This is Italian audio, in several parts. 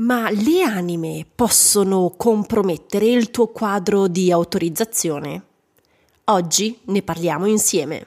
Ma le anime possono compromettere il tuo quadro di autorizzazione? Oggi ne parliamo insieme.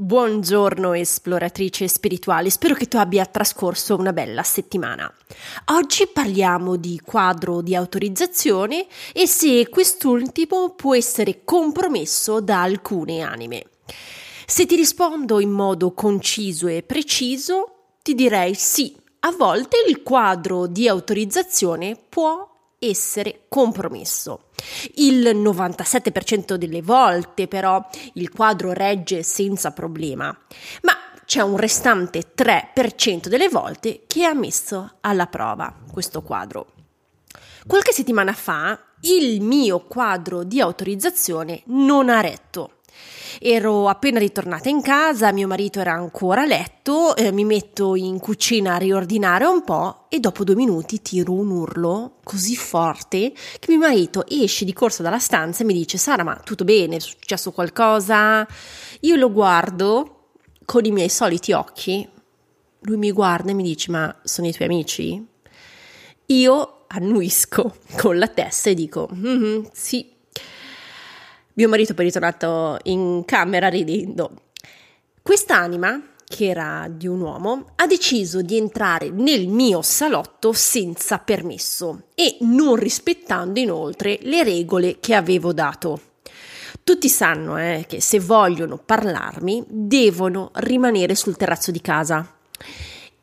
Buongiorno esploratrice spirituale, spero che tu abbia trascorso una bella settimana. Oggi parliamo di quadro di autorizzazione e se quest'ultimo può essere compromesso da alcune anime. Se ti rispondo in modo conciso e preciso, ti direi sì, a volte il quadro di autorizzazione può essere compromesso. Il 97% delle volte però il quadro regge senza problema, ma c'è un restante 3% delle volte che ha messo alla prova questo quadro. Qualche settimana fa il mio quadro di autorizzazione non ha retto Ero appena ritornata in casa, mio marito era ancora a letto, eh, mi metto in cucina a riordinare un po' e dopo due minuti tiro un urlo così forte che mio marito esce di corsa dalla stanza e mi dice Sara ma tutto bene, è successo qualcosa? Io lo guardo con i miei soliti occhi, lui mi guarda e mi dice ma sono i tuoi amici? Io annuisco con la testa e dico mm-hmm, sì mio marito poi è ritornato in camera ridendo. Quest'anima, che era di un uomo, ha deciso di entrare nel mio salotto senza permesso e non rispettando inoltre le regole che avevo dato. Tutti sanno eh, che se vogliono parlarmi devono rimanere sul terrazzo di casa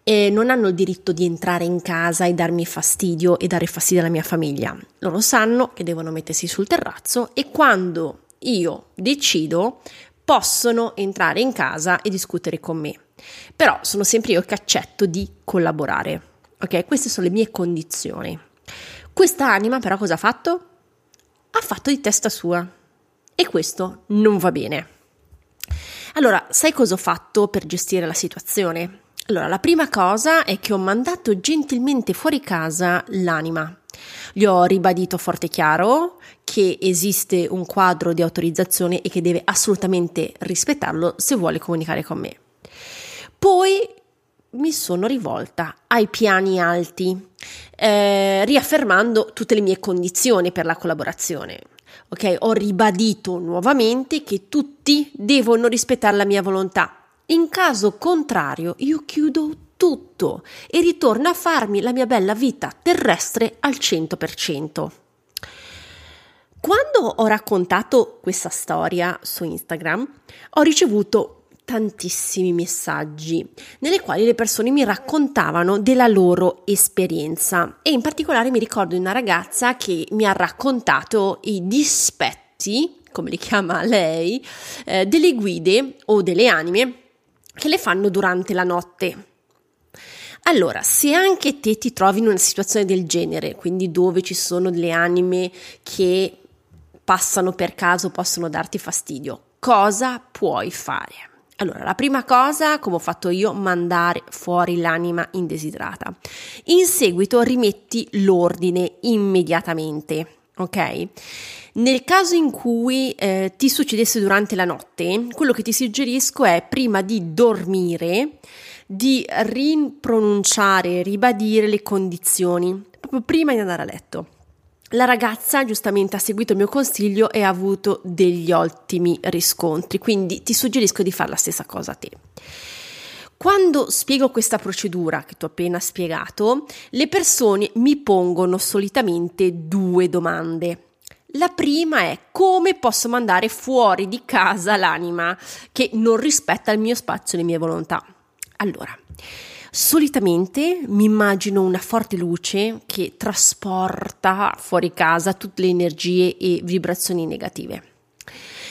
e non hanno il diritto di entrare in casa e darmi fastidio e dare fastidio alla mia famiglia. Loro sanno che devono mettersi sul terrazzo e quando io decido, possono entrare in casa e discutere con me. Però sono sempre io che accetto di collaborare. Ok, queste sono le mie condizioni. Questa anima però cosa ha fatto? Ha fatto di testa sua. E questo non va bene. Allora, sai cosa ho fatto per gestire la situazione? Allora, la prima cosa è che ho mandato gentilmente fuori casa l'anima. Gli ho ribadito forte e chiaro che esiste un quadro di autorizzazione e che deve assolutamente rispettarlo se vuole comunicare con me. Poi mi sono rivolta ai piani alti, eh, riaffermando tutte le mie condizioni per la collaborazione. Ok, ho ribadito nuovamente che tutti devono rispettare la mia volontà. In caso contrario, io chiudo tutto e ritorno a farmi la mia bella vita terrestre al 100%. Quando ho raccontato questa storia su Instagram, ho ricevuto tantissimi messaggi nelle quali le persone mi raccontavano della loro esperienza e in particolare mi ricordo una ragazza che mi ha raccontato i dispetti, come li chiama lei, eh, delle guide o delle anime che le fanno durante la notte. Allora, se anche te ti trovi in una situazione del genere, quindi dove ci sono delle anime che passano per caso, possono darti fastidio, cosa puoi fare? Allora, la prima cosa, come ho fatto io, mandare fuori l'anima indesiderata. In seguito rimetti l'ordine immediatamente, ok? Nel caso in cui eh, ti succedesse durante la notte, quello che ti suggerisco è prima di dormire di ripronunciare, ribadire le condizioni, proprio prima di andare a letto. La ragazza giustamente ha seguito il mio consiglio e ha avuto degli ottimi riscontri, quindi ti suggerisco di fare la stessa cosa a te. Quando spiego questa procedura che ti ho appena spiegato, le persone mi pongono solitamente due domande. La prima è come posso mandare fuori di casa l'anima che non rispetta il mio spazio e le mie volontà. Allora, Solitamente mi immagino una forte luce che trasporta fuori casa tutte le energie e vibrazioni negative.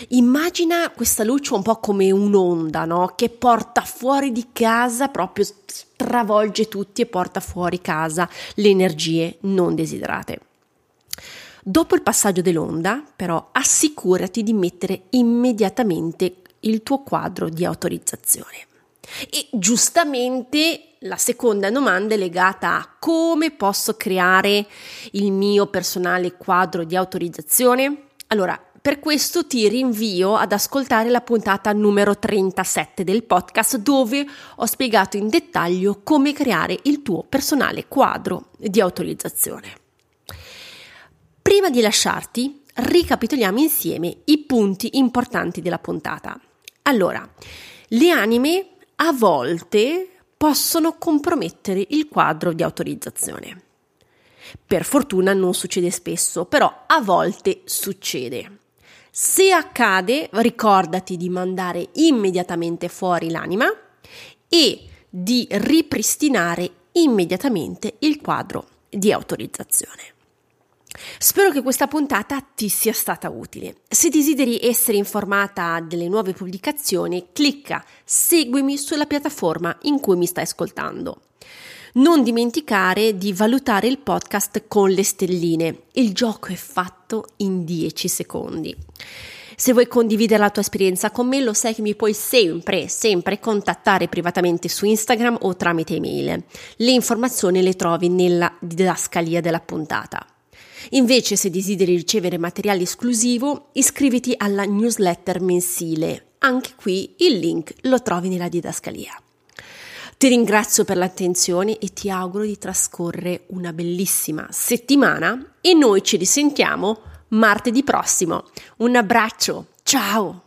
Immagina questa luce un po' come un'onda, no? Che porta fuori di casa, proprio stravolge tutti e porta fuori casa le energie non desiderate. Dopo il passaggio dell'onda, però, assicurati di mettere immediatamente il tuo quadro di autorizzazione. E giustamente la seconda domanda è legata a come posso creare il mio personale quadro di autorizzazione. Allora, per questo ti rinvio ad ascoltare la puntata numero 37 del podcast dove ho spiegato in dettaglio come creare il tuo personale quadro di autorizzazione. Prima di lasciarti, ricapitoliamo insieme i punti importanti della puntata. Allora, le anime a volte possono compromettere il quadro di autorizzazione. Per fortuna non succede spesso, però a volte succede. Se accade, ricordati di mandare immediatamente fuori l'anima e di ripristinare immediatamente il quadro di autorizzazione. Spero che questa puntata ti sia stata utile. Se desideri essere informata delle nuove pubblicazioni, clicca seguimi sulla piattaforma in cui mi stai ascoltando. Non dimenticare di valutare il podcast con le stelline. Il gioco è fatto in 10 secondi. Se vuoi condividere la tua esperienza con me, lo sai che mi puoi sempre, sempre contattare privatamente su Instagram o tramite email. Le informazioni le trovi nella didascalia della puntata. Invece, se desideri ricevere materiale esclusivo, iscriviti alla newsletter mensile. Anche qui il link lo trovi nella didascalia. Ti ringrazio per l'attenzione e ti auguro di trascorrere una bellissima settimana e noi ci risentiamo martedì prossimo. Un abbraccio, ciao!